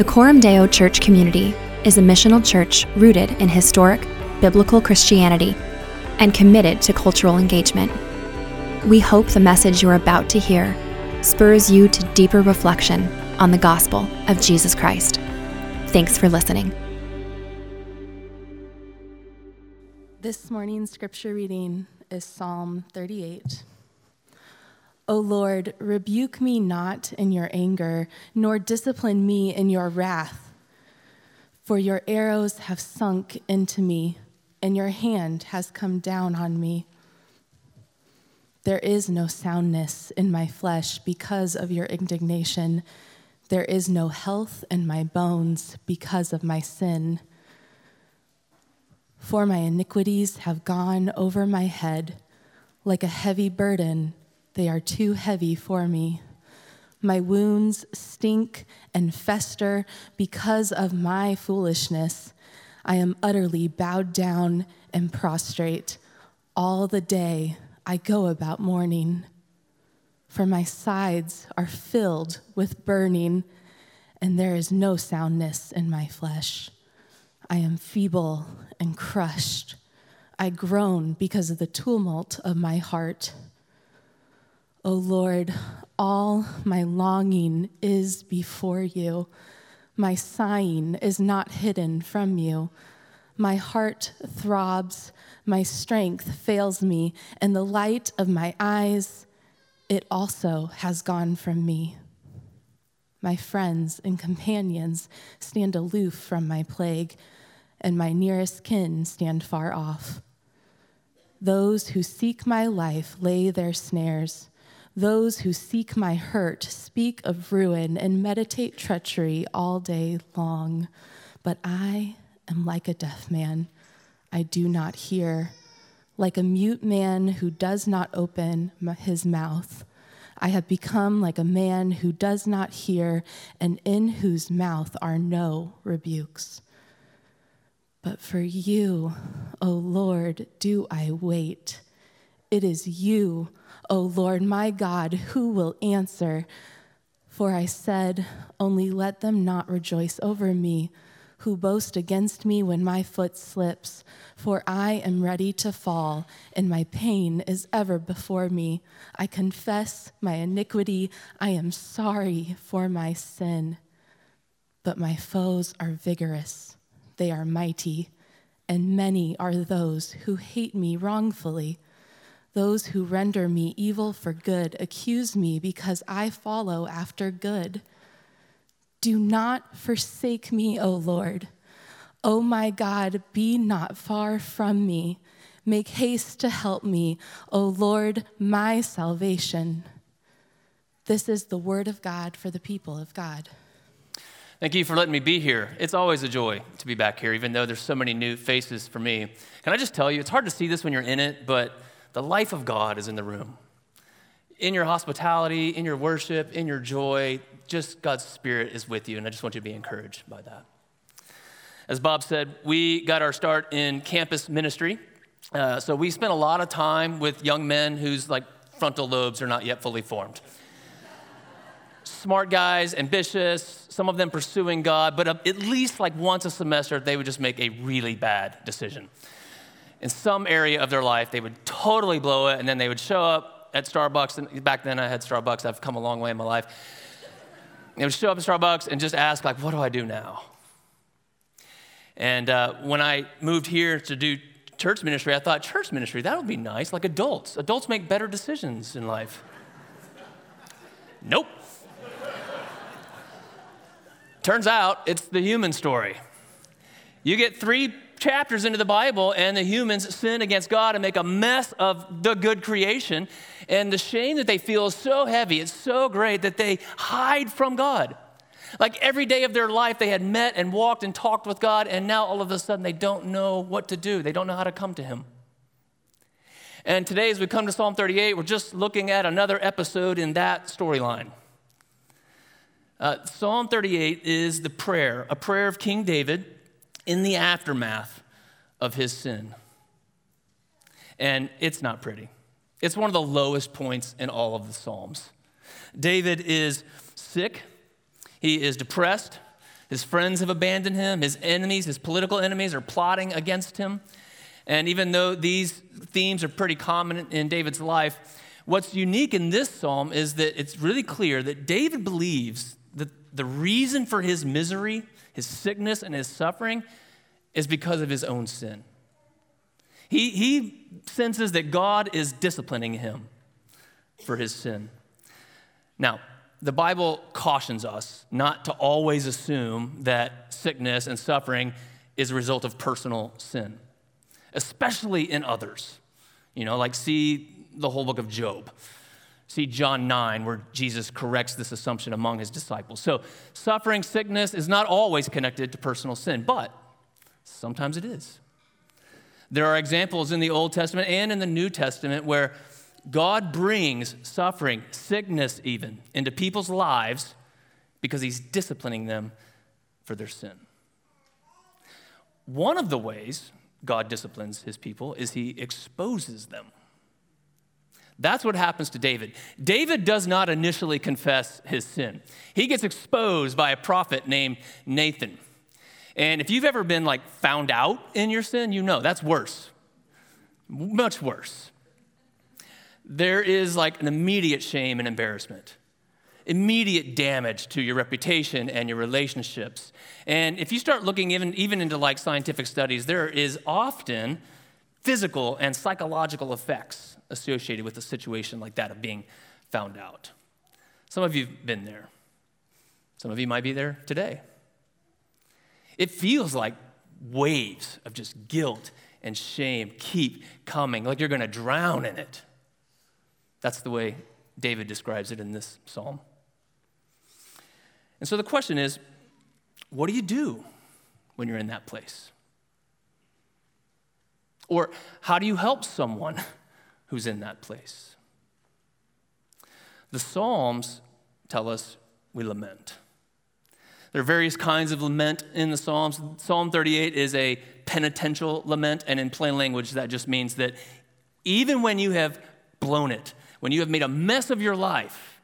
The Coram Deo Church community is a missional church rooted in historic, biblical Christianity and committed to cultural engagement. We hope the message you're about to hear spurs you to deeper reflection on the gospel of Jesus Christ. Thanks for listening. This morning's scripture reading is Psalm 38. O Lord, rebuke me not in your anger, nor discipline me in your wrath. For your arrows have sunk into me, and your hand has come down on me. There is no soundness in my flesh because of your indignation. There is no health in my bones because of my sin. For my iniquities have gone over my head like a heavy burden, they are too heavy for me. My wounds stink and fester because of my foolishness. I am utterly bowed down and prostrate. All the day I go about mourning. For my sides are filled with burning, and there is no soundness in my flesh. I am feeble and crushed. I groan because of the tumult of my heart. O Lord, all my longing is before you. My sighing is not hidden from you. My heart throbs, my strength fails me, and the light of my eyes, it also has gone from me. My friends and companions stand aloof from my plague and my nearest kin stand far off. Those who seek my life lay their snares. Those who seek my hurt speak of ruin and meditate treachery all day long. But I am like a deaf man. I do not hear. Like a mute man who does not open his mouth. I have become like a man who does not hear and in whose mouth are no rebukes. But for you, O Lord, do I wait. It is you, O Lord my God, who will answer. For I said, Only let them not rejoice over me, who boast against me when my foot slips. For I am ready to fall, and my pain is ever before me. I confess my iniquity. I am sorry for my sin. But my foes are vigorous they are mighty, and many are those who hate me wrongfully. Those who render me evil for good accuse me because I follow after good. Do not forsake me, O Lord. O my God, be not far from me. Make haste to help me, O Lord, my salvation. This is the word of God for the people of God. Thank you for letting me be here. It's always a joy to be back here, even though there's so many new faces for me. Can I just tell you, it's hard to see this when you're in it, but the life of God is in the room. In your hospitality, in your worship, in your joy, just God's Spirit is with you, and I just want you to be encouraged by that. As Bob said, we got our start in campus ministry. Uh, so we spent a lot of time with young men whose like frontal lobes are not yet fully formed smart guys, ambitious, some of them pursuing God, but at least like once a semester, they would just make a really bad decision. In some area of their life, they would totally blow it, and then they would show up at Starbucks. And back then, I had Starbucks. I've come a long way in my life. They would show up at Starbucks and just ask, like, what do I do now? And uh, when I moved here to do church ministry, I thought, church ministry, that would be nice, like adults. Adults make better decisions in life. nope. Turns out it's the human story. You get three chapters into the Bible, and the humans sin against God and make a mess of the good creation. And the shame that they feel is so heavy, it's so great that they hide from God. Like every day of their life, they had met and walked and talked with God, and now all of a sudden they don't know what to do. They don't know how to come to Him. And today, as we come to Psalm 38, we're just looking at another episode in that storyline. Uh, Psalm 38 is the prayer, a prayer of King David in the aftermath of his sin. And it's not pretty. It's one of the lowest points in all of the Psalms. David is sick, he is depressed, His friends have abandoned him. His enemies, his political enemies, are plotting against him. And even though these themes are pretty common in David's life, what's unique in this psalm is that it's really clear that David believes that the reason for his misery, his sickness, and his suffering is because of his own sin. He, he senses that God is disciplining him for his sin. Now, the Bible cautions us not to always assume that sickness and suffering is a result of personal sin, especially in others. You know, like see the whole book of Job. See John 9, where Jesus corrects this assumption among his disciples. So, suffering, sickness is not always connected to personal sin, but sometimes it is. There are examples in the Old Testament and in the New Testament where God brings suffering, sickness even, into people's lives because he's disciplining them for their sin. One of the ways God disciplines his people is he exposes them. That's what happens to David. David does not initially confess his sin. He gets exposed by a prophet named Nathan. And if you've ever been like found out in your sin, you know that's worse. Much worse there is like an immediate shame and embarrassment, immediate damage to your reputation and your relationships. And if you start looking even, even into like scientific studies, there is often physical and psychological effects associated with a situation like that of being found out. Some of you have been there. Some of you might be there today. It feels like waves of just guilt and shame keep coming, like you're going to drown in it. That's the way David describes it in this psalm. And so the question is what do you do when you're in that place? Or how do you help someone who's in that place? The Psalms tell us we lament. There are various kinds of lament in the Psalms. Psalm 38 is a penitential lament, and in plain language, that just means that even when you have blown it, when you have made a mess of your life,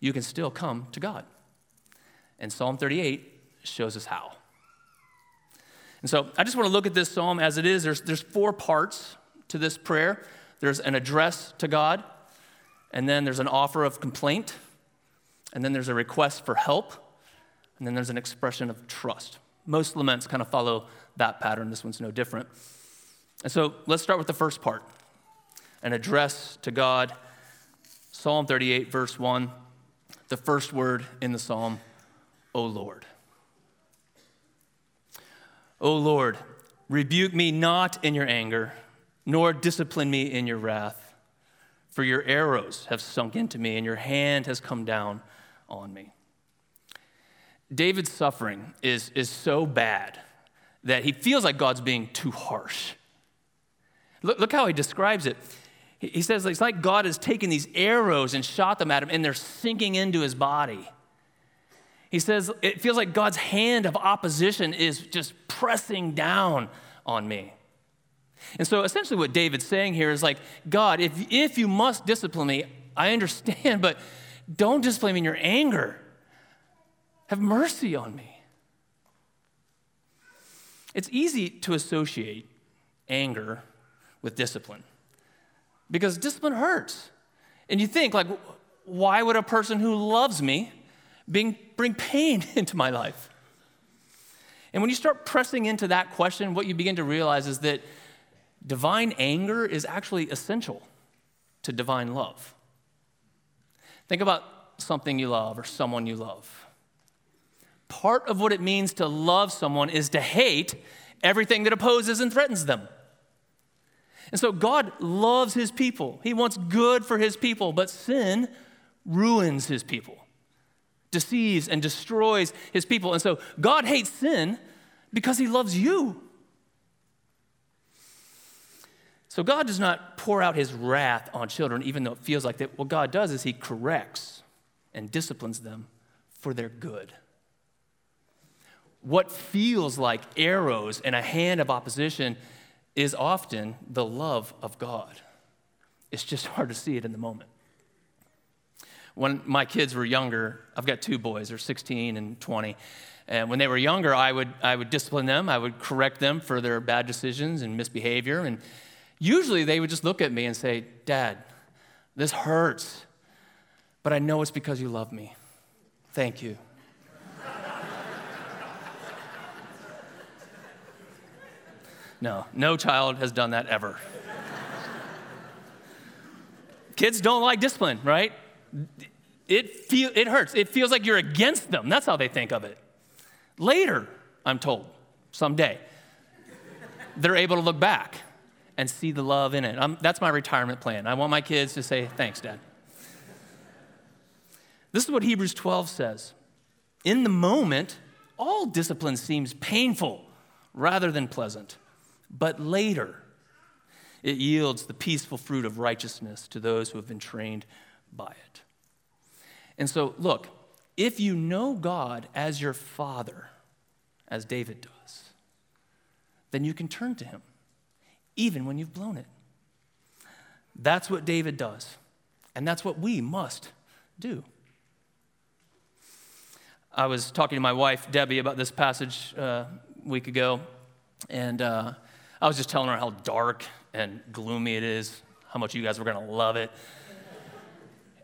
you can still come to God. And Psalm 38 shows us how. And so I just want to look at this psalm as it is. There's, there's four parts to this prayer there's an address to God, and then there's an offer of complaint, and then there's a request for help, and then there's an expression of trust. Most laments kind of follow that pattern. This one's no different. And so let's start with the first part an address to God. Psalm 38, verse 1, the first word in the psalm, O Lord. O Lord, rebuke me not in your anger, nor discipline me in your wrath. For your arrows have sunk into me, and your hand has come down on me. David's suffering is, is so bad that he feels like God's being too harsh. Look, look how he describes it. He says it's like God has taken these arrows and shot them at him, and they're sinking into his body. He says it feels like God's hand of opposition is just pressing down on me. And so essentially, what David's saying here is like, God, if, if you must discipline me, I understand, but don't discipline me in your anger. Have mercy on me. It's easy to associate anger with discipline because discipline hurts. And you think, like, why would a person who loves me bring, bring pain into my life? And when you start pressing into that question, what you begin to realize is that divine anger is actually essential to divine love. Think about something you love or someone you love. Part of what it means to love someone is to hate everything that opposes and threatens them. And so God loves his people. He wants good for his people, but sin ruins his people, deceives and destroys his people. And so God hates sin because he loves you. So God does not pour out his wrath on children, even though it feels like that. What God does is he corrects and disciplines them for their good. What feels like arrows and a hand of opposition is often the love of God. It's just hard to see it in the moment. When my kids were younger, I've got two boys, they're 16 and 20. And when they were younger, I would, I would discipline them, I would correct them for their bad decisions and misbehavior. And usually they would just look at me and say, Dad, this hurts, but I know it's because you love me. Thank you. no, no child has done that ever. Kids don't like discipline, right? It, feel, it hurts. It feels like you're against them. That's how they think of it. Later, I'm told, someday, they're able to look back and see the love in it. I'm, that's my retirement plan. I want my kids to say, Thanks, Dad. This is what Hebrews 12 says. In the moment, all discipline seems painful rather than pleasant, but later, it yields the peaceful fruit of righteousness to those who have been trained by it. And so, look, if you know God as your Father, as David does, then you can turn to Him, even when you've blown it. That's what David does, and that's what we must do. I was talking to my wife, Debbie, about this passage uh, a week ago, and uh, I was just telling her how dark and gloomy it is, how much you guys were going to love it.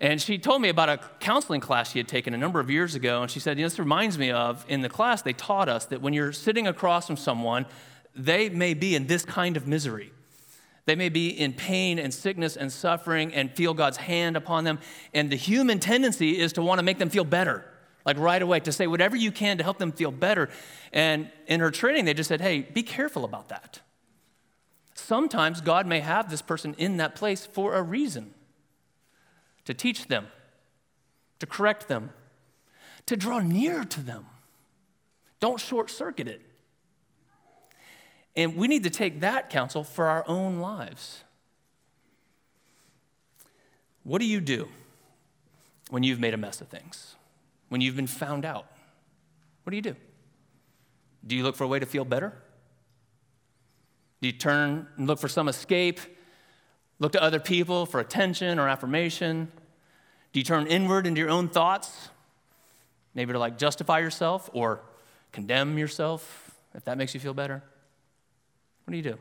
And she told me about a counseling class she had taken a number of years ago. And she said, you know, This reminds me of in the class, they taught us that when you're sitting across from someone, they may be in this kind of misery. They may be in pain and sickness and suffering and feel God's hand upon them. And the human tendency is to want to make them feel better, like right away, to say whatever you can to help them feel better. And in her training, they just said, hey, be careful about that. Sometimes God may have this person in that place for a reason to teach them, to correct them, to draw near to them. Don't short circuit it. And we need to take that counsel for our own lives. What do you do when you've made a mess of things? When you've been found out? What do you do? Do you look for a way to feel better? Do you turn and look for some escape? Look to other people for attention or affirmation? Do you turn inward into your own thoughts? Maybe to like justify yourself or condemn yourself, if that makes you feel better? What do you do?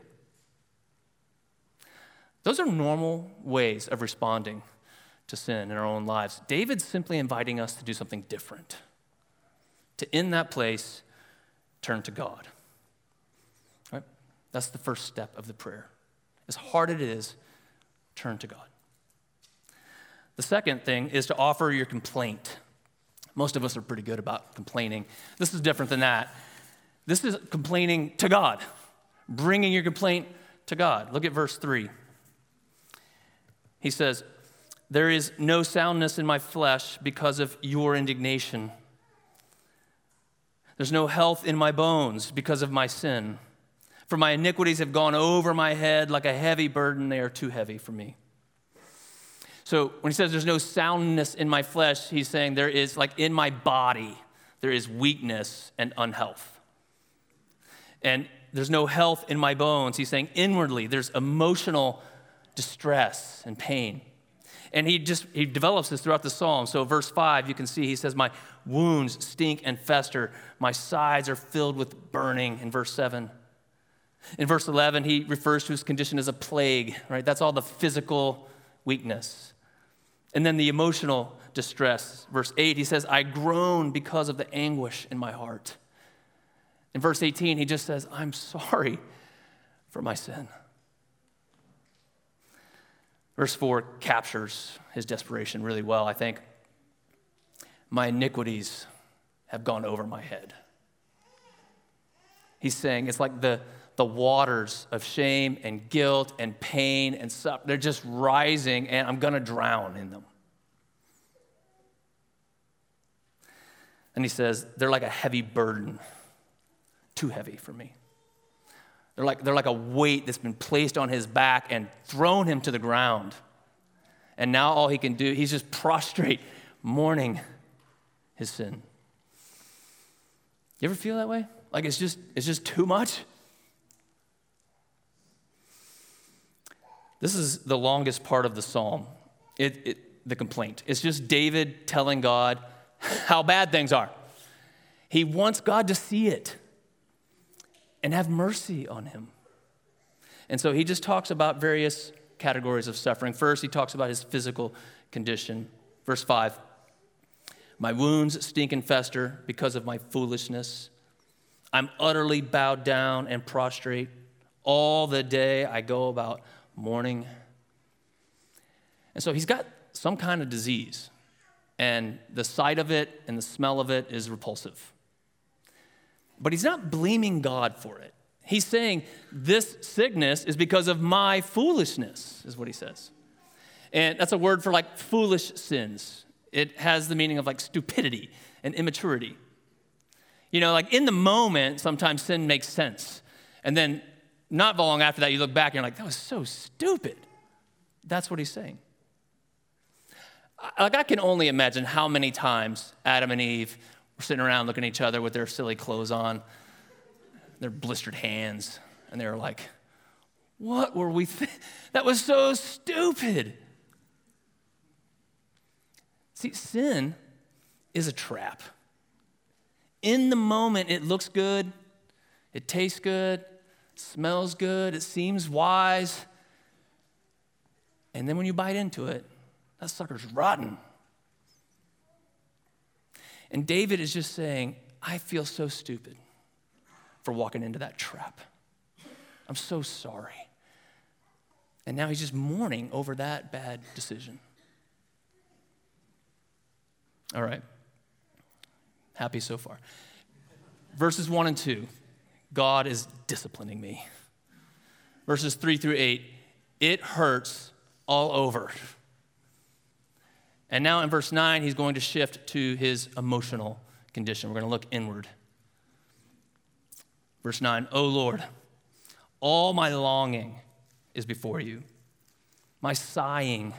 Those are normal ways of responding to sin in our own lives. David's simply inviting us to do something different. To, in that place, turn to God. Right? That's the first step of the prayer. As hard as it is, turn to God. The second thing is to offer your complaint. Most of us are pretty good about complaining. This is different than that. This is complaining to God, bringing your complaint to God. Look at verse 3. He says, There is no soundness in my flesh because of your indignation. There's no health in my bones because of my sin. For my iniquities have gone over my head like a heavy burden, they are too heavy for me. So when he says there's no soundness in my flesh, he's saying there is, like in my body, there is weakness and unhealth. And there's no health in my bones. He's saying inwardly, there's emotional distress and pain. And he just he develops this throughout the psalm. So verse 5, you can see he says, My wounds stink and fester, my sides are filled with burning in verse 7. In verse 11, he refers to his condition as a plague, right? That's all the physical weakness. And then the emotional distress. Verse 8, he says, I groan because of the anguish in my heart. In verse 18, he just says, I'm sorry for my sin. Verse 4 captures his desperation really well, I think. My iniquities have gone over my head. He's saying it's like the the waters of shame and guilt and pain and suffering. They're just rising, and I'm going to drown in them. And he says, they're like a heavy burden, too heavy for me. They're like, they're like a weight that's been placed on his back and thrown him to the ground. And now all he can do, he's just prostrate, mourning his sin. You ever feel that way? Like it's just, it's just too much? This is the longest part of the psalm. It, it, the complaint. It's just David telling God how bad things are. He wants God to see it and have mercy on him. And so he just talks about various categories of suffering. First, he talks about his physical condition. Verse 5 My wounds stink and fester because of my foolishness. I'm utterly bowed down and prostrate. All the day I go about mourning. And so he's got some kind of disease, and the sight of it and the smell of it is repulsive. But he's not blaming God for it. He's saying, This sickness is because of my foolishness, is what he says. And that's a word for like foolish sins. It has the meaning of like stupidity and immaturity. You know, like in the moment, sometimes sin makes sense. And then not long after that, you look back and you're like, that was so stupid. That's what he's saying. Like, I can only imagine how many times Adam and Eve sitting around looking at each other with their silly clothes on, their blistered hands, and they were like, What were we? Th- that was so stupid. See, sin is a trap. In the moment, it looks good, it tastes good, smells good, it seems wise. And then when you bite into it, that sucker's rotten. And David is just saying, I feel so stupid for walking into that trap. I'm so sorry. And now he's just mourning over that bad decision. All right. Happy so far. Verses 1 and 2 God is disciplining me. Verses 3 through 8 it hurts all over. And now in verse 9, he's going to shift to his emotional condition. We're going to look inward. Verse 9, O Lord, all my longing is before you. My sighing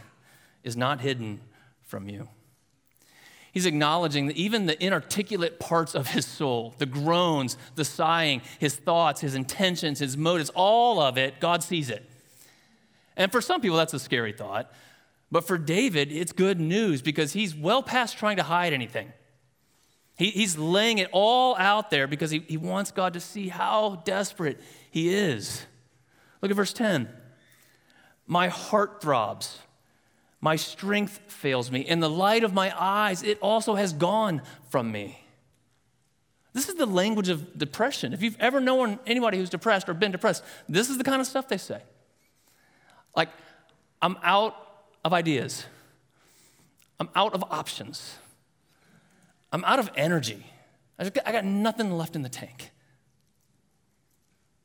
is not hidden from you. He's acknowledging that even the inarticulate parts of his soul, the groans, the sighing, his thoughts, his intentions, his motives, all of it, God sees it. And for some people, that's a scary thought. But for David, it's good news because he's well past trying to hide anything. He, he's laying it all out there because he, he wants God to see how desperate he is. Look at verse 10. My heart throbs, my strength fails me. In the light of my eyes, it also has gone from me. This is the language of depression. If you've ever known anybody who's depressed or been depressed, this is the kind of stuff they say. Like, I'm out of ideas. I'm out of options. I'm out of energy. I, got, I got nothing left in the tank.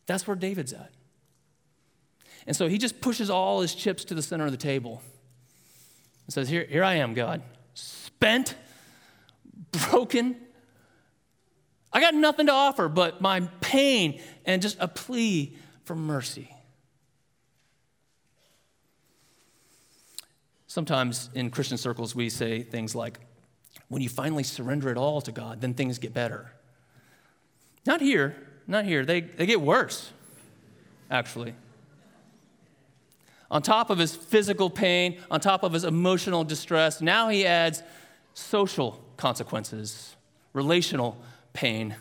That's where David's at. And so he just pushes all his chips to the center of the table and says, Here, here I am, God, spent, broken. I got nothing to offer but my pain and just a plea for mercy. Sometimes in Christian circles, we say things like, when you finally surrender it all to God, then things get better. Not here, not here. They, they get worse, actually. On top of his physical pain, on top of his emotional distress, now he adds social consequences, relational pain.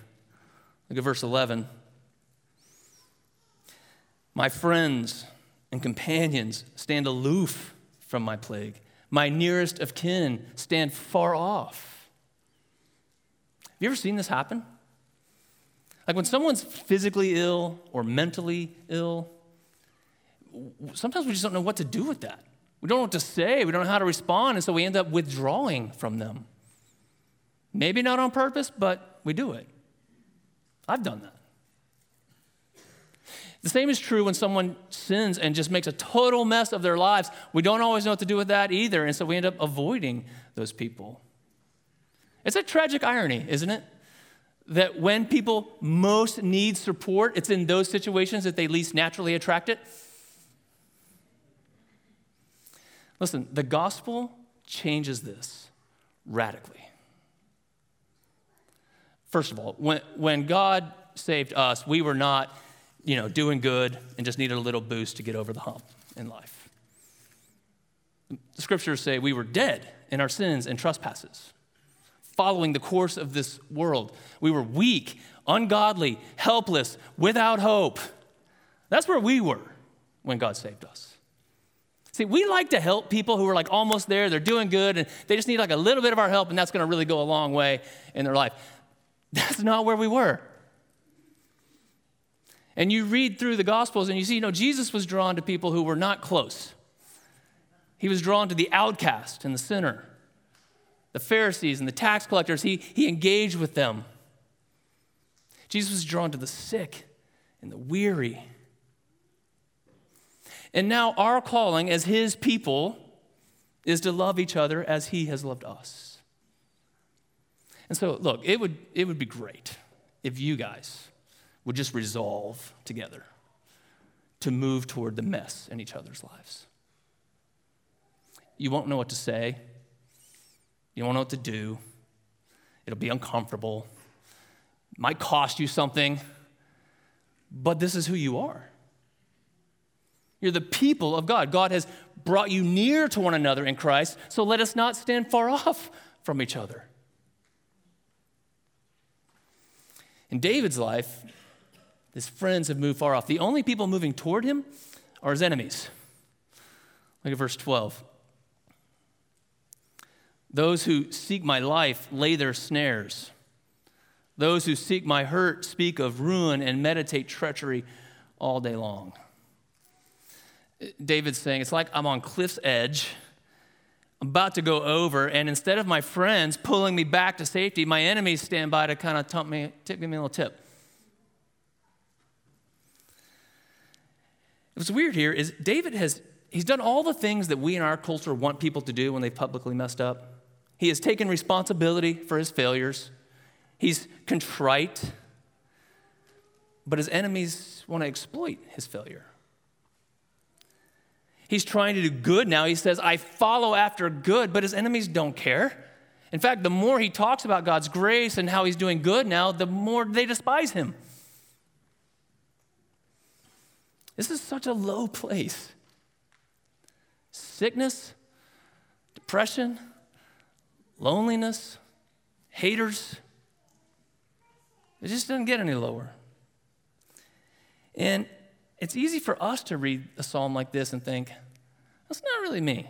Look at verse 11. My friends and companions stand aloof from my plague. My nearest of kin stand far off. Have you ever seen this happen? Like when someone's physically ill or mentally ill, sometimes we just don't know what to do with that. We don't know what to say, we don't know how to respond, and so we end up withdrawing from them. Maybe not on purpose, but we do it. I've done that. The same is true when someone sins and just makes a total mess of their lives. We don't always know what to do with that either, and so we end up avoiding those people. It's a tragic irony, isn't it? That when people most need support, it's in those situations that they least naturally attract it. Listen, the gospel changes this radically. First of all, when, when God saved us, we were not you know, doing good and just needed a little boost to get over the hump in life. The scriptures say we were dead in our sins and trespasses, following the course of this world. We were weak, ungodly, helpless, without hope. That's where we were when God saved us. See, we like to help people who are like almost there, they're doing good, and they just need like a little bit of our help, and that's gonna really go a long way in their life. That's not where we were. And you read through the Gospels and you see, you know, Jesus was drawn to people who were not close. He was drawn to the outcast and the sinner, the Pharisees and the tax collectors. He, he engaged with them. Jesus was drawn to the sick and the weary. And now, our calling as His people is to love each other as He has loved us. And so, look, it would, it would be great if you guys would just resolve together to move toward the mess in each other's lives. You won't know what to say, you won't know what to do, it'll be uncomfortable, might cost you something, but this is who you are. You're the people of God. God has brought you near to one another in Christ, so let us not stand far off from each other. In David's life, his friends have moved far off. The only people moving toward him are his enemies. Look at verse 12. Those who seek my life lay their snares. Those who seek my hurt speak of ruin and meditate treachery all day long. David's saying, It's like I'm on cliff's edge. I'm about to go over, and instead of my friends pulling me back to safety, my enemies stand by to kind of me, tip me a little tip. What's weird here is David has he's done all the things that we in our culture want people to do when they've publicly messed up. He has taken responsibility for his failures. He's contrite. But his enemies want to exploit his failure. He's trying to do good now. He says, I follow after good, but his enemies don't care. In fact, the more he talks about God's grace and how he's doing good now, the more they despise him. This is such a low place. Sickness, depression, loneliness, haters. It just doesn't get any lower. And it's easy for us to read a psalm like this and think, that's not really me.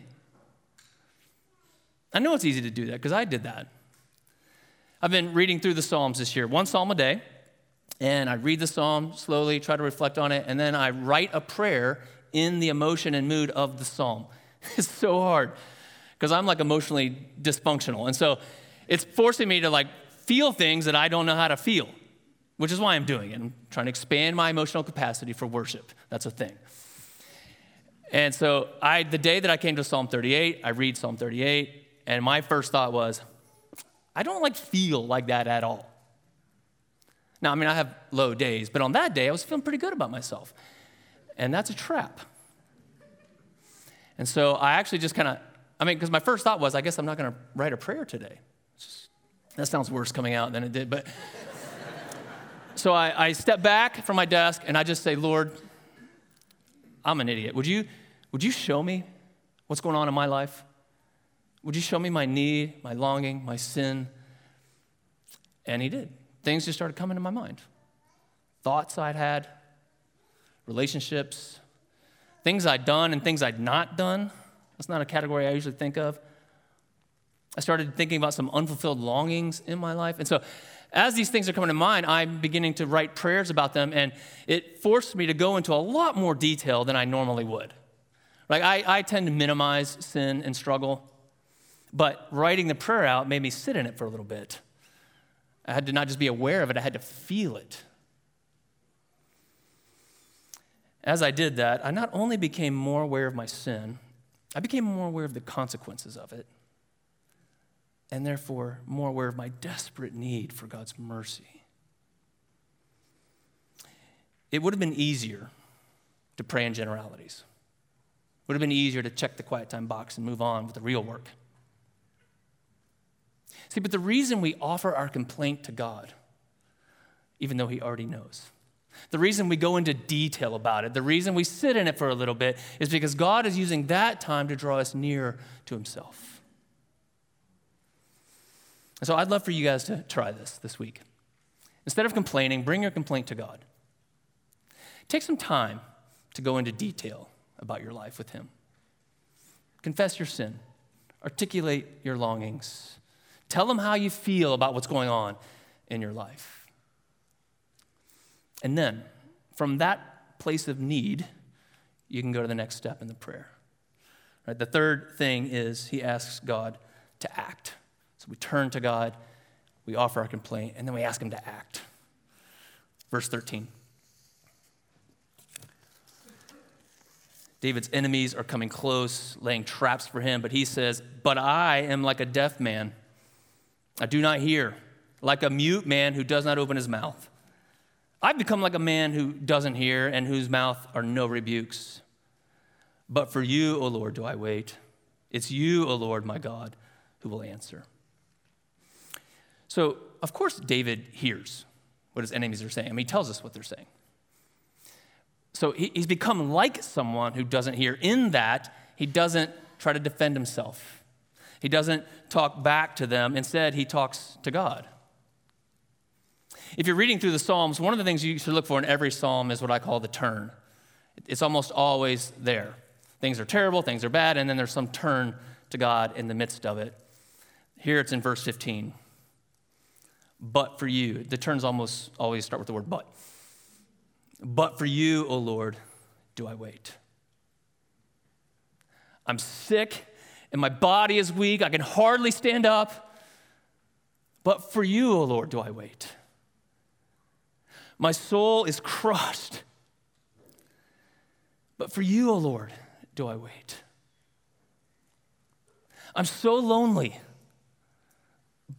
I know it's easy to do that because I did that. I've been reading through the Psalms this year, one psalm a day and I read the psalm slowly, try to reflect on it, and then I write a prayer in the emotion and mood of the psalm. It's so hard because I'm like emotionally dysfunctional. And so it's forcing me to like feel things that I don't know how to feel, which is why I'm doing it. I'm trying to expand my emotional capacity for worship. That's a thing. And so I the day that I came to Psalm 38, I read Psalm 38, and my first thought was, I don't like feel like that at all. Now, I mean, I have low days, but on that day, I was feeling pretty good about myself. And that's a trap. And so I actually just kind of, I mean, because my first thought was, I guess I'm not going to write a prayer today. Just, that sounds worse coming out than it did, but. so I, I step back from my desk and I just say, Lord, I'm an idiot. Would you, would you show me what's going on in my life? Would you show me my need, my longing, my sin? And he did things just started coming to my mind. Thoughts I'd had, relationships, things I'd done and things I'd not done. That's not a category I usually think of. I started thinking about some unfulfilled longings in my life. And so, as these things are coming to mind, I'm beginning to write prayers about them, and it forced me to go into a lot more detail than I normally would. Like, I, I tend to minimize sin and struggle, but writing the prayer out made me sit in it for a little bit I had to not just be aware of it, I had to feel it. As I did that, I not only became more aware of my sin, I became more aware of the consequences of it, and therefore more aware of my desperate need for God's mercy. It would have been easier to pray in generalities. It would have been easier to check the quiet time box and move on with the real work. See, but the reason we offer our complaint to God, even though He already knows, The reason we go into detail about it, the reason we sit in it for a little bit, is because God is using that time to draw us near to Himself. And so I'd love for you guys to try this this week. Instead of complaining, bring your complaint to God. Take some time to go into detail about your life with Him. Confess your sin, articulate your longings, tell them how you feel about what's going on in your life. And then, from that place of need, you can go to the next step in the prayer. Right, the third thing is he asks God to act. So we turn to God, we offer our complaint, and then we ask him to act. Verse 13. David's enemies are coming close, laying traps for him, but he says, But I am like a deaf man. I do not hear, like a mute man who does not open his mouth. I've become like a man who doesn't hear and whose mouth are no rebukes. But for you, O Lord, do I wait. It's you, O Lord, my God, who will answer. So, of course, David hears what his enemies are saying. I mean, he tells us what they're saying. So he's become like someone who doesn't hear. In that, he doesn't try to defend himself, he doesn't talk back to them. Instead, he talks to God. If you're reading through the Psalms, one of the things you should look for in every psalm is what I call the turn. It's almost always there. Things are terrible, things are bad, and then there's some turn to God in the midst of it. Here it's in verse 15. But for you, the turns almost always start with the word but. But for you, O Lord, do I wait. I'm sick and my body is weak. I can hardly stand up. But for you, O Lord, do I wait. My soul is crushed. But for you, O Lord, do I wait. I'm so lonely.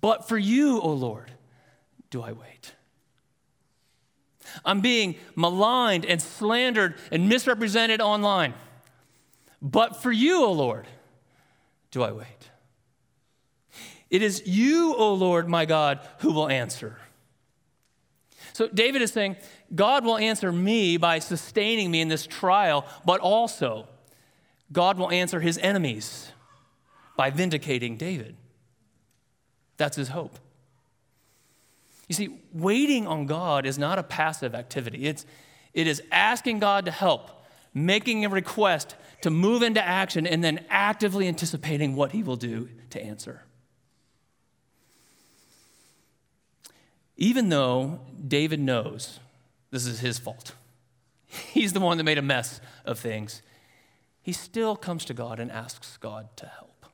But for you, O Lord, do I wait. I'm being maligned and slandered and misrepresented online. But for you, O Lord, do I wait. It is you, O Lord, my God, who will answer. So David is saying, God will answer me by sustaining me in this trial, but also God will answer his enemies by vindicating David. That's his hope. You see, waiting on God is not a passive activity. It's, it is asking God to help, making a request to move into action, and then actively anticipating what He will do to answer. Even though David knows this is his fault, he's the one that made a mess of things, he still comes to God and asks God to help.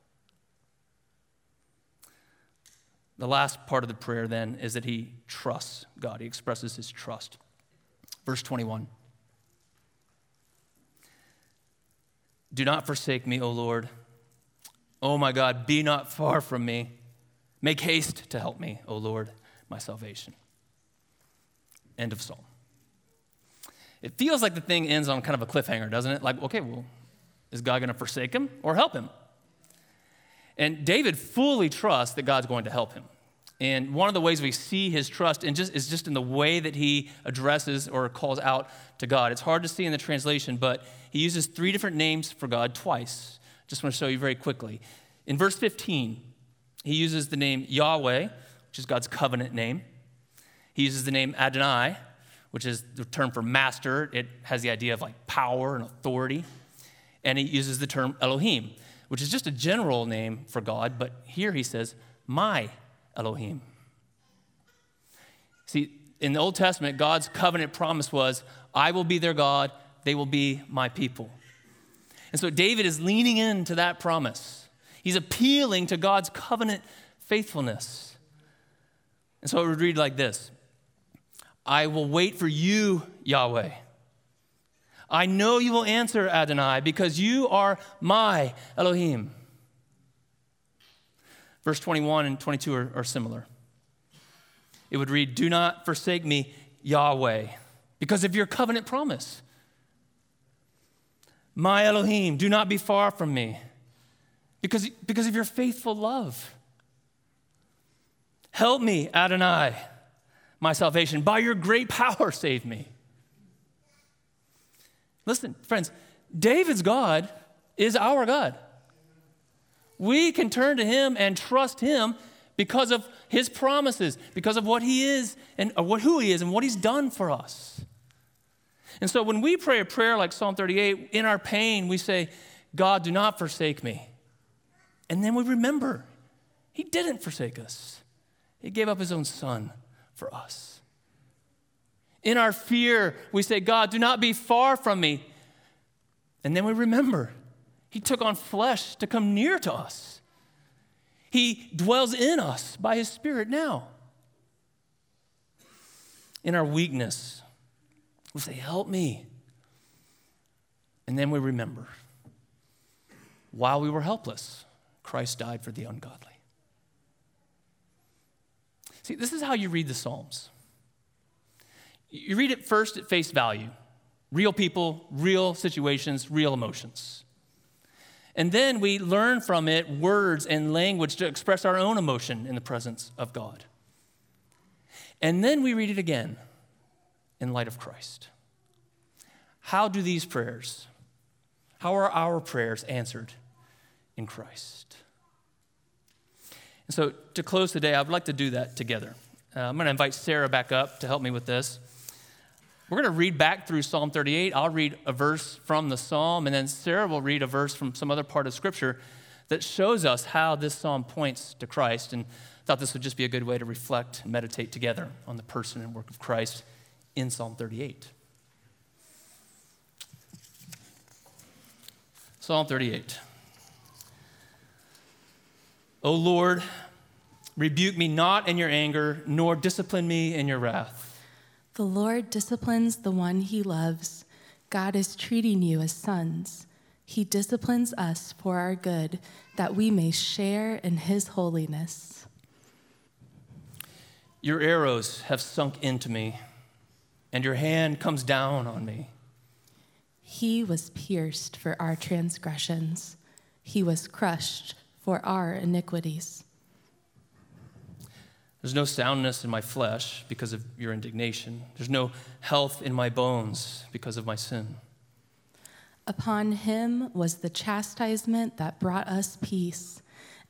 The last part of the prayer then is that he trusts God. He expresses his trust. Verse 21 Do not forsake me, O Lord. O my God, be not far from me. Make haste to help me, O Lord, my salvation. End of psalm. It feels like the thing ends on kind of a cliffhanger, doesn't it? Like, okay, well, is God going to forsake him or help him? And David fully trusts that God's going to help him. And one of the ways we see his trust in just, is just in the way that he addresses or calls out to God. It's hard to see in the translation, but he uses three different names for God twice. Just want to show you very quickly. In verse 15, he uses the name Yahweh, which is God's covenant name. He uses the name Adonai, which is the term for master. It has the idea of like power and authority. And he uses the term Elohim, which is just a general name for God, but here he says, my Elohim. See, in the Old Testament, God's covenant promise was, I will be their God, they will be my people. And so David is leaning into that promise. He's appealing to God's covenant faithfulness. And so it would read like this I will wait for you, Yahweh. I know you will answer, Adonai, because you are my Elohim. Verse 21 and 22 are, are similar. It would read, Do not forsake me, Yahweh, because of your covenant promise. My Elohim, do not be far from me, because, because of your faithful love. Help me, Adonai, my salvation. By your great power, save me. Listen, friends, David's God is our God. We can turn to him and trust him because of his promises, because of what he is and uh, what, who he is and what he's done for us. And so when we pray a prayer like Psalm 38, in our pain, we say, God, do not forsake me. And then we remember, he didn't forsake us, he gave up his own son for us. In our fear, we say, God, do not be far from me. And then we remember, he took on flesh to come near to us. He dwells in us by his Spirit now. In our weakness, we say, Help me. And then we remember, while we were helpless, Christ died for the ungodly. See, this is how you read the Psalms. You read it first at face value real people, real situations, real emotions. And then we learn from it words and language to express our own emotion in the presence of God. And then we read it again in light of Christ. How do these prayers, how are our prayers answered in Christ? And so to close today, I would like to do that together. Uh, I'm going to invite Sarah back up to help me with this. We're going to read back through Psalm 38. I'll read a verse from the psalm, and then Sarah will read a verse from some other part of Scripture that shows us how this psalm points to Christ. And I thought this would just be a good way to reflect and meditate together on the person and work of Christ in Psalm 38. Psalm 38. O Lord, rebuke me not in your anger, nor discipline me in your wrath. The Lord disciplines the one he loves. God is treating you as sons. He disciplines us for our good, that we may share in his holiness. Your arrows have sunk into me, and your hand comes down on me. He was pierced for our transgressions, he was crushed for our iniquities. There's no soundness in my flesh because of your indignation. There's no health in my bones because of my sin. Upon him was the chastisement that brought us peace,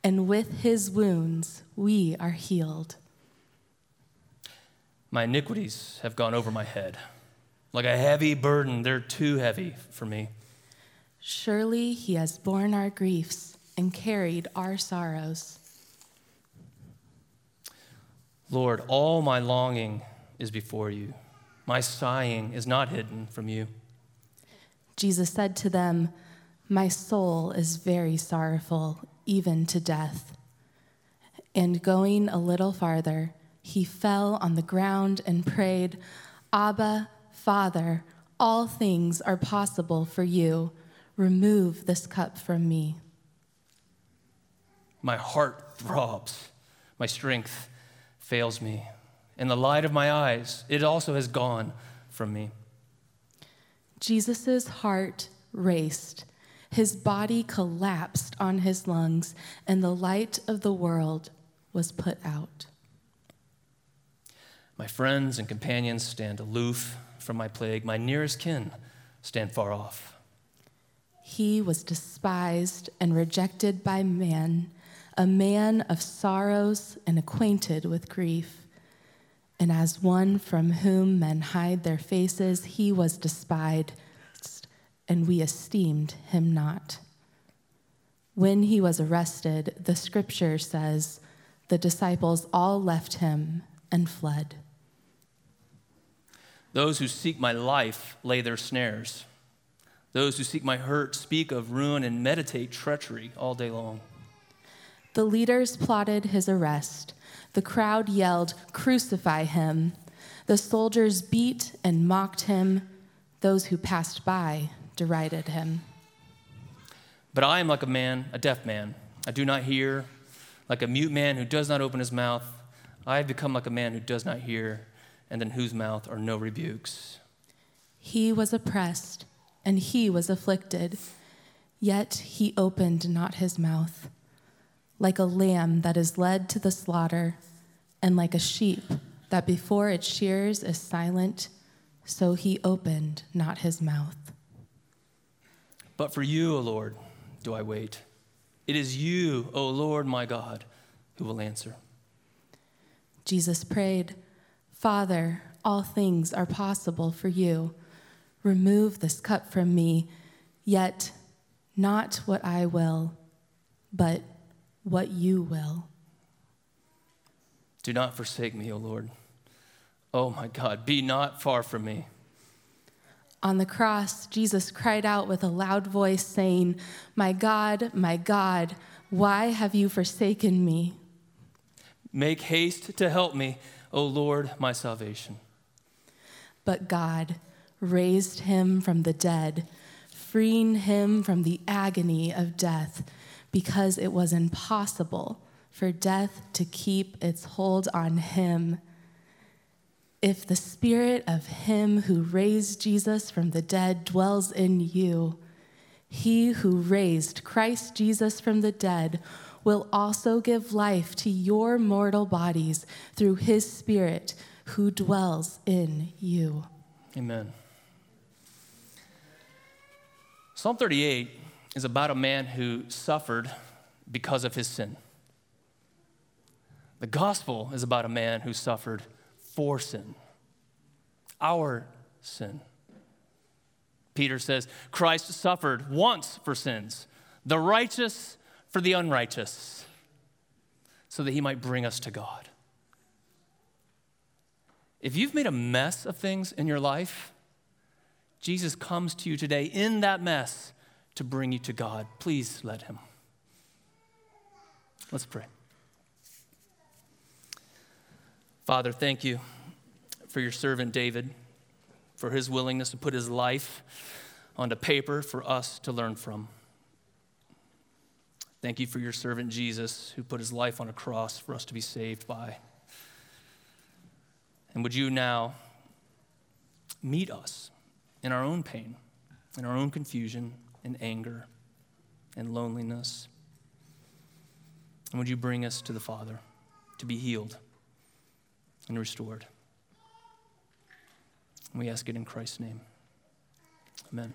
and with his wounds we are healed. My iniquities have gone over my head. Like a heavy burden, they're too heavy for me. Surely he has borne our griefs and carried our sorrows. Lord, all my longing is before you. My sighing is not hidden from you. Jesus said to them, My soul is very sorrowful, even to death. And going a little farther, he fell on the ground and prayed, Abba, Father, all things are possible for you. Remove this cup from me. My heart throbs, my strength fails me. In the light of my eyes, it also has gone from me. Jesus' heart raced. His body collapsed on his lungs, and the light of the world was put out. My friends and companions stand aloof from my plague. My nearest kin stand far off. He was despised and rejected by man, a man of sorrows and acquainted with grief. And as one from whom men hide their faces, he was despised, and we esteemed him not. When he was arrested, the scripture says, the disciples all left him and fled. Those who seek my life lay their snares. Those who seek my hurt speak of ruin and meditate treachery all day long. The leaders plotted his arrest. The crowd yelled, Crucify him. The soldiers beat and mocked him. Those who passed by derided him. But I am like a man, a deaf man. I do not hear, like a mute man who does not open his mouth. I have become like a man who does not hear, and in whose mouth are no rebukes. He was oppressed, and he was afflicted, yet he opened not his mouth like a lamb that is led to the slaughter, and like a sheep that before its shears is silent, so he opened not his mouth. But for you, O Lord, do I wait. It is you, O Lord my God, who will answer. Jesus prayed, Father, all things are possible for you. Remove this cup from me, yet not what I will, but what you will. Do not forsake me, O Lord. Oh my God, be not far from me. On the cross, Jesus cried out with a loud voice, saying, My God, my God, why have you forsaken me? Make haste to help me, O Lord, my salvation. But God raised him from the dead, freeing him from the agony of death, because it was impossible for death to keep its hold on him. If the spirit of him who raised Jesus from the dead dwells in you, he who raised Christ Jesus from the dead will also give life to your mortal bodies through his Spirit who dwells in you. Amen. Psalm 38 is about a man who suffered because of his sin. The gospel is about a man who suffered for sin, our sin. Peter says, Christ suffered once for sins, the righteous for the unrighteous, so that he might bring us to God. If you've made a mess of things in your life, Jesus comes to you today in that mess to bring you to God. Please let him. Let's pray. Father, thank you for your servant David, for his willingness to put his life onto paper for us to learn from. Thank you for your servant Jesus, who put his life on a cross for us to be saved by. And would you now meet us in our own pain, in our own confusion and anger and loneliness? And would you bring us to the Father to be healed and restored? We ask it in Christ's name. Amen.